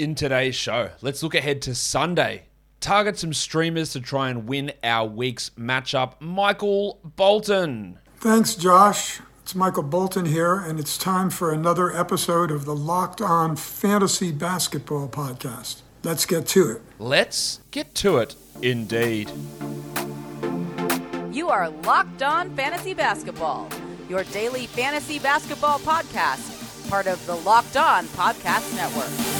in today's show. Let's look ahead to Sunday. Target some streamers to try and win our week's matchup. Michael Bolton. Thanks, Josh. It's Michael Bolton here, and it's time for another episode of the Locked On Fantasy Basketball Podcast. Let's get to it. Let's get to it, indeed. You are Locked On Fantasy Basketball, your daily fantasy basketball podcast, part of the Locked On Podcast Network.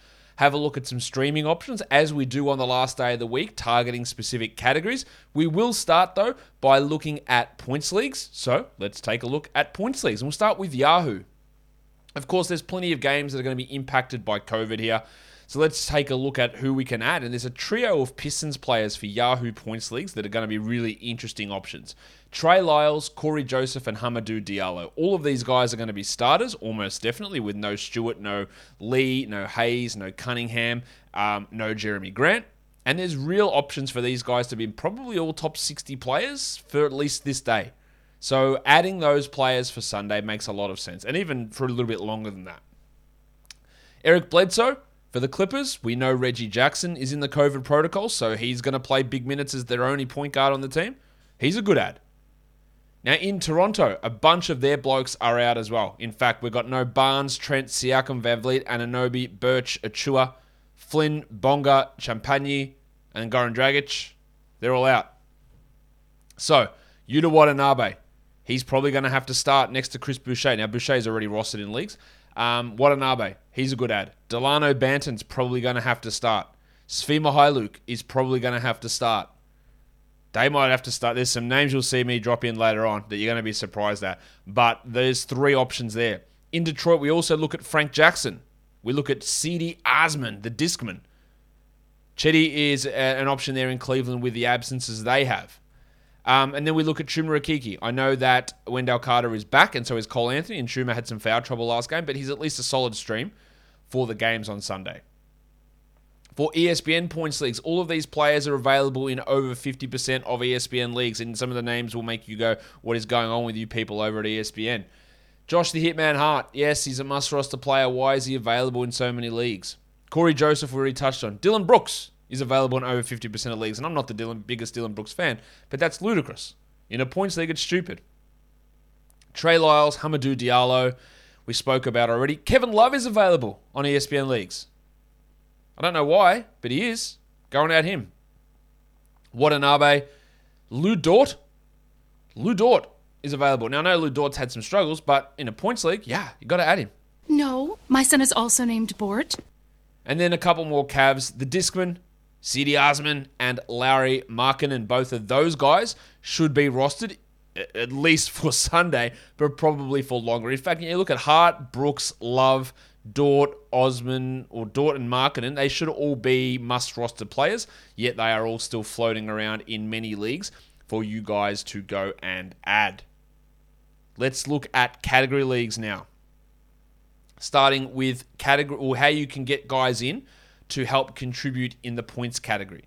have a look at some streaming options as we do on the last day of the week, targeting specific categories. We will start though by looking at points leagues. So let's take a look at points leagues. And we'll start with Yahoo. Of course, there's plenty of games that are going to be impacted by COVID here. So let's take a look at who we can add. And there's a trio of Pistons players for Yahoo points leagues that are going to be really interesting options. Trey Lyles, Cory Joseph, and Hamidou Diallo. All of these guys are going to be starters, almost definitely, with no Stewart, no Lee, no Hayes, no Cunningham, um, no Jerami Grant. And there's real options for these guys to be probably all top 60 players for at least this day. So adding those players for Sunday makes a lot of sense, and even for a little bit longer than that. Eric Bledsoe, for the Clippers, we know Reggie Jackson is in the COVID protocol, so he's going to play big minutes as their only point guard on the team. He's a good add. Now, in Toronto, a bunch of their blokes are out as well. In fact, we've got no Barnes, Trent, Siakam, VanVleet, Anunoby, Birch, Achiuwa, Flynn, Bonga, Champagnie, and Goran Dragic. They're all out. So, Yuta Watanabe, he's probably going to have to start next to Chris Boucher. Now, Boucher's already rostered in leagues. Um, Watanabe, he's a good add. Dalano Banton's probably going to have to start. Svi Mykhailiuk is probably going to have to start. They might have to start. There's some names you'll see me drop in later on that you're going to be surprised at. But there's three options there. In Detroit, we also look at Frank Jackson. We look at Cedi Osman, the discman. Cedi is a, an option there in Cleveland with the absences they have. Um, and then we look at Chuma Okeke. I know that Wendell Carter is back, and so is Cole Anthony, and Chuma had some foul trouble last game, but he's at least a solid stream for the games on Sunday. For ESPN points leagues, all of these players are available in over 50% of ESPN leagues, and some of the names will make you go, What is going on with you people over at ESPN? Josh the Hitman Hart, yes, he's a must roster player. Why is he available in so many leagues? Cory Joseph, we already touched on. Dillon Brooks is available in over 50% of leagues, and I'm not the Dillon, biggest Dillon Brooks fan, but that's ludicrous. In a points league, it's stupid. Trey Lyles, Hamidou Diallo, we spoke about already. Kevin Love is available on ESPN leagues. I don't know why, but he is. Going at him. Watanabe. Lu Dort. Lu Dort is available. Now, I know Lu Dort's had some struggles, but in a points league, yeah, you got to add him. No, my son is also named Bort. And then a couple more Cavs. The Discman, Cedi Osman, and Lauri Markkanen, And both of those guys should be rostered at least for Sunday, but probably for longer. In fact, you look at Hart, Brooks, Love, Dort, Osman, or Dort and Markkanen, they should all be must roster players, yet they are all still floating around in many leagues for you guys to go and add. Let's look at category leagues now. Starting with category or how you can get guys in to help contribute in the points category.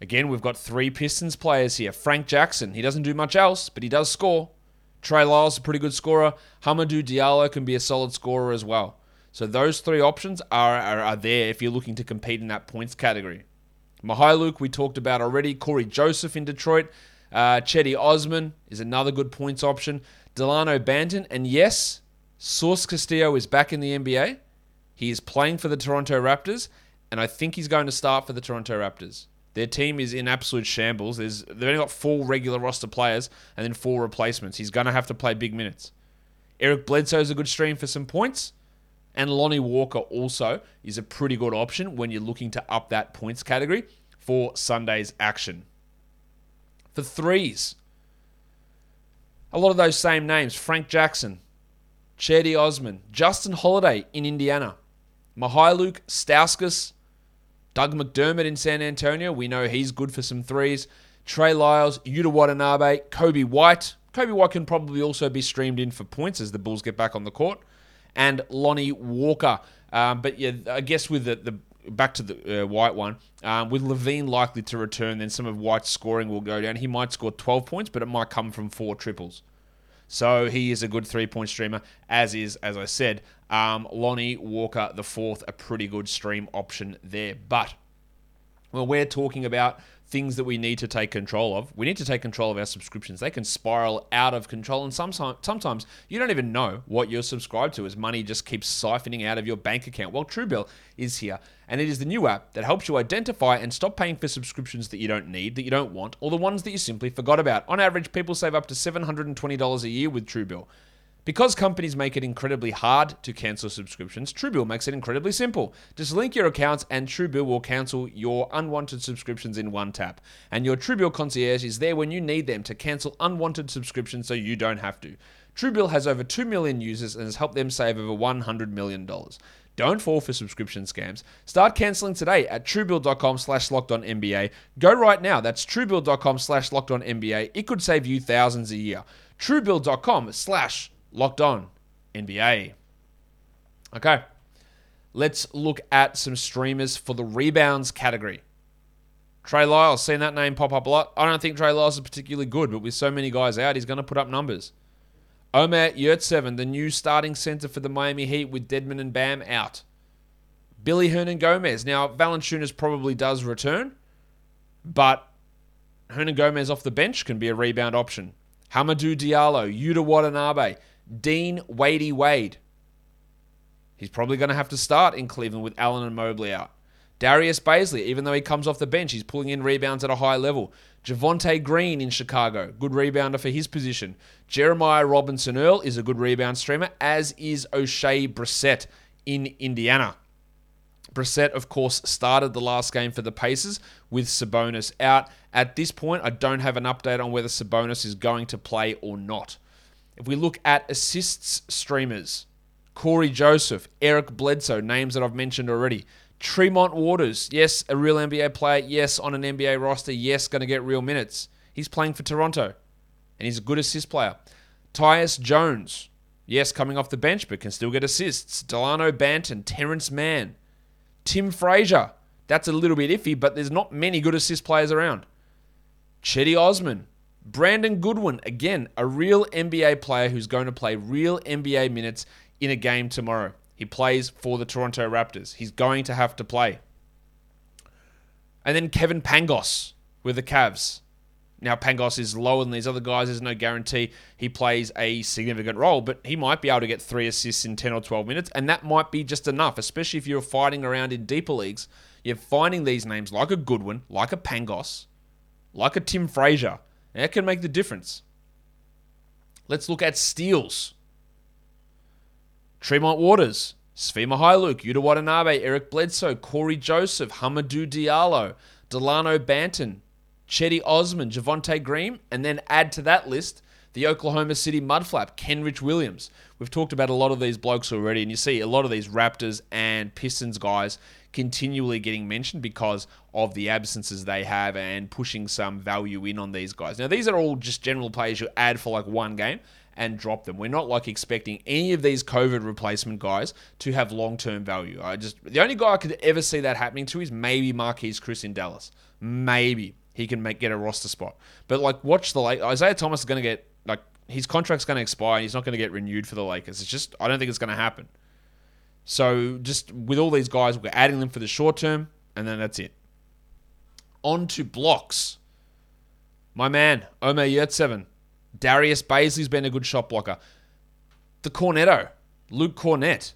Again, we've got three Pistons players here. Frank Jackson, he doesn't do much else, but he does score. Trey Lyles, a pretty good scorer. Hamidou Diallo can be a solid scorer as well. So those three options are, are, are there if you're looking to compete in that points category. Mykhailiuk, we talked about already. Cory Joseph in Detroit. Uh, Cedi Osman is another good points option. Dalano Banton. And yes, Source Castillo is back in the NBA. He is playing for the Toronto Raptors. And I think he's going to start for the Toronto Raptors. Their team is in absolute shambles. There's, they've only got four regular roster players and then four replacements. He's going to have to play big minutes. Eric Bledsoe is a good stream for some points. And Lonnie Walker also is a pretty good option when you're looking to up that points category for Sunday's action. For threes, a lot of those same names Frank Jackson, Cedi Osman, Justin Holiday in Indiana, Mykhailiuk Stauskas, Doug McDermott in San Antonio. We know he's good for some threes. Trey Lyles, Yuta Watanabe, Coby White. Coby White can probably also be streamed in for points as the Bulls get back on the court. And Lonnie Walker. Um, but yeah, I guess with the, the back to the uh, White one, um, with LaVine likely to return, then some of White's scoring will go down. He might score 12 points, but it might come from four triples. So he is a good three point streamer, as is, as I said, um, Lonnie Walker, the fourth, a pretty good stream option there. But well, we're talking about things that we need to take control of. We need to take control of our subscriptions. They can spiral out of control, and sometimes, sometimes you don't even know what you're subscribed to as money just keeps siphoning out of your bank account. Well, Truebill is here, and it is the new app that helps you identify and stop paying for subscriptions that you don't need, that you don't want, or the ones that you simply forgot about. On average, people save up to $720 a year with Truebill. Because companies make it incredibly hard to cancel subscriptions, Truebill makes it incredibly simple. Just link your accounts and Truebill will cancel your unwanted subscriptions in one tap. And your Truebill concierge is there when you need them to cancel unwanted subscriptions so you don't have to. Truebill has over 2 million users and has helped them save over $100 million. Don't fall for subscription scams. Start canceling today at truebill.com slash NBA. Go right now. That's truebill.com slash NBA. It could save you thousands a year. Truebill.com slash locked on NBA. Okay, let's look at some streamers for the rebounds category. Trey Lyles, seen that name pop up a lot. I don't think Trey Lyles is particularly good, but with so many guys out, he's going to put up numbers. Omer Yurtseven, the new starting center for the Miami Heat with Dedmon and Bam out. Willy Hernangomez. Now, Valanciunas probably does return, but Hernangomez off the bench can be a rebound option. Hamidou Diallo, Yuta Watanabe, Dean Wadey Wade. He's probably going to have to start in Cleveland with Allen and Mobley out. Darius Bazley, even though he comes off the bench, he's pulling in rebounds at a high level. Javonte Green in Chicago, good rebounder for his position. Jeremiah Robinson Earl is a good rebound streamer, as is Oshae Brissett in Indiana. Brissett, of course, started the last game for the Pacers with Sabonis out. At this point, I don't have an update on whether Sabonis is going to play or not. If we look at assists streamers, Cory Joseph, Eric Bledsoe, names that I've mentioned already. Tremont Waters, yes, a real NBA player, yes, on an NBA roster, yes, going to get real minutes. He's playing for Toronto, and he's a good assist player. Tyus Jones, yes, coming off the bench, but can still get assists. Dalano Banton, Terance Mann, Tim Frazier, that's a little bit iffy, but there's not many good assist players around. Cedi Osman, Brandon Goodwin, again, a real NBA player who's going to play real NBA minutes in a game tomorrow. He plays for the Toronto Raptors. He's going to have to play. And then Kevin Pangos with the Cavs. Now, Pangos is lower than these other guys. There's no guarantee he plays a significant role, but he might be able to get three assists in 10 or 12 minutes, and that might be just enough, especially if you're fighting around in deeper leagues. You're finding these names like a Goodwin, like a Pangos, like a Tim Frazier. That can make the difference. Let's look at steals. Tremont Waters, Svi Mykhailiuk, Yuta Watanabe, Eric Bledsoe, Cory Joseph, Hamidou Diallo, Dalano Banton, Cedi Osman, Javonte Green, and then add to that list the Oklahoma City Mudflap, Kenrich Williams. We've talked about a lot of these blokes already, and you see a lot of these Raptors and Pistons guys continually getting mentioned because of the absences they have and pushing some value in on these guys. Now, these are all just general players you add for like one game and drop them. We're not like expecting any of these COVID replacement guys to have long term value. I just the only guy I could ever see that happening to is maybe Marquese Chriss in Dallas. Maybe he can make get a roster spot. But like, watch the late Isaiah Thomas is going to get like his contract's going to expire. and He's not going to get renewed for the Lakers. It's just I don't think it's going to happen. So just with all these guys, we're adding them for the short term, and then that's it. On to blocks. My man, Omer Yurtseven. Darius Bazley's been a good shot blocker. The Cornetto, Luke Kornet,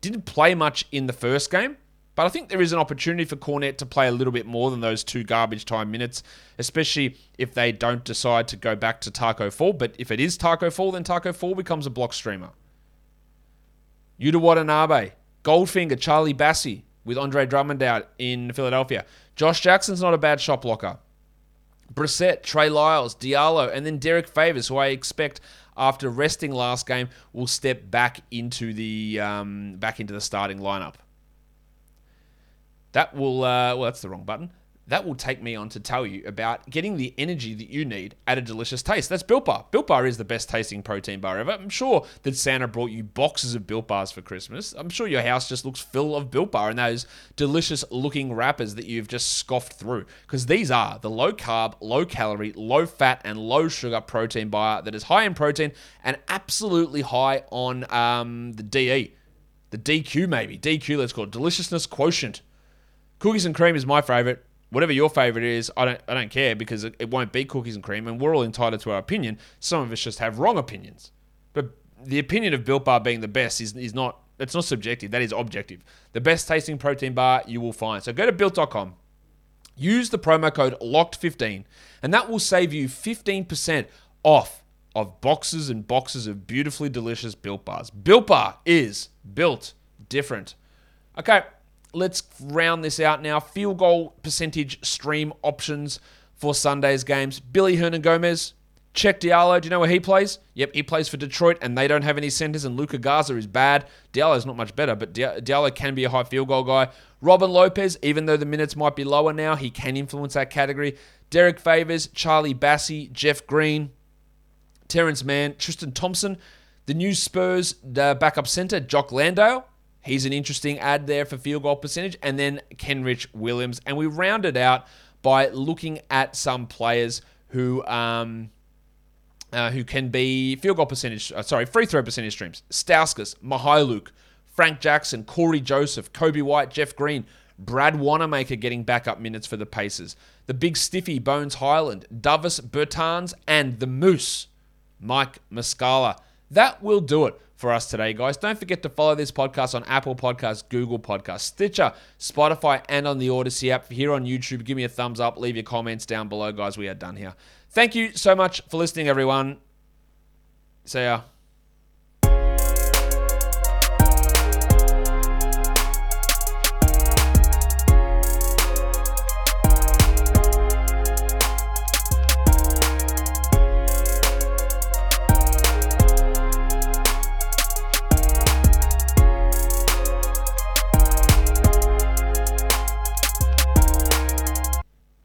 didn't play much in the first game, but I think there is an opportunity for Kornet to play a little bit more than those two garbage time minutes, especially if they don't decide to go back to Taco Fall. But if it is Taco Fall, then Taco Fall becomes a block streamer. Yuta Watanabe, Goldfinger, Charlie Bassey with Andre Drummond out in Philadelphia. Josh Jackson's not a bad shot blocker. Brissett, Trey Lyles, Diallo, and then Derrick Favors, who I expect after resting last game will step back into the um, back into the starting lineup. That will uh, well, that's the wrong button that will take me on to tell you about getting the energy that you need at a delicious taste. That's Built Bar. Built Bar is the best tasting protein bar ever. I'm sure that Santa brought you boxes of Built Bars for Christmas. I'm sure your house just looks full of Built Bar and those delicious looking wrappers that you've just scoffed through. Because these are the low carb, low calorie, low fat, and low sugar protein bar that is high in protein and absolutely high on um, the DE. The DQ, maybe. DQ, let's call it. Deliciousness quotient. Cookies and cream is my favorite whatever your favorite is, I don't I don't care because it, it won't be cookies and cream, and we're all entitled to our opinion. Some of us just have wrong opinions, but the opinion of Built Bar being the best is is not it's not subjective. That is objective. The best tasting protein bar you will find. So go to built.com. Use the promo code LOCKED15 and that will save you 15% off of boxes and boxes of beautifully delicious Built Bars. Built Bar is built different. Okay, let's round this out now. Field goal percentage stream options for Sunday's games. Willy Hernangomez, check Diallo. Do you know where he plays? Yep, he plays for Detroit, and they don't have any centers, and Luka Garza is bad. Diallo's not much better, but Diallo can be a high field goal guy. Robin Lopez, even though the minutes might be lower now, he can influence that category. Derrick Favors, Charlie Bassey, Jeff Green, Terance Mann, Tristan Thompson. The new Spurs backup center, Jock Landale. He's an interesting add there for field goal percentage. And then Kenrich Williams. And we rounded out by looking at some players who um, uh, who can be field goal percentage, uh, sorry, free throw percentage streams. Stauskas, Mykhailiuk, Frank Jackson, Cory Joseph, Coby White, Jeff Green, Brad Wanamaker getting backup minutes for the Pacers. The big stiffy Bones Hyland, Davis Bertans, and the Moose, Mike Muscala. That will do it for us today, guys. Don't forget to follow this podcast on Apple Podcasts, Google Podcasts, Stitcher, Spotify, and on the Audacy app. Here on YouTube, give me a thumbs up, leave your comments down below, guys. We are done here. Thank you so much for listening, everyone. See ya.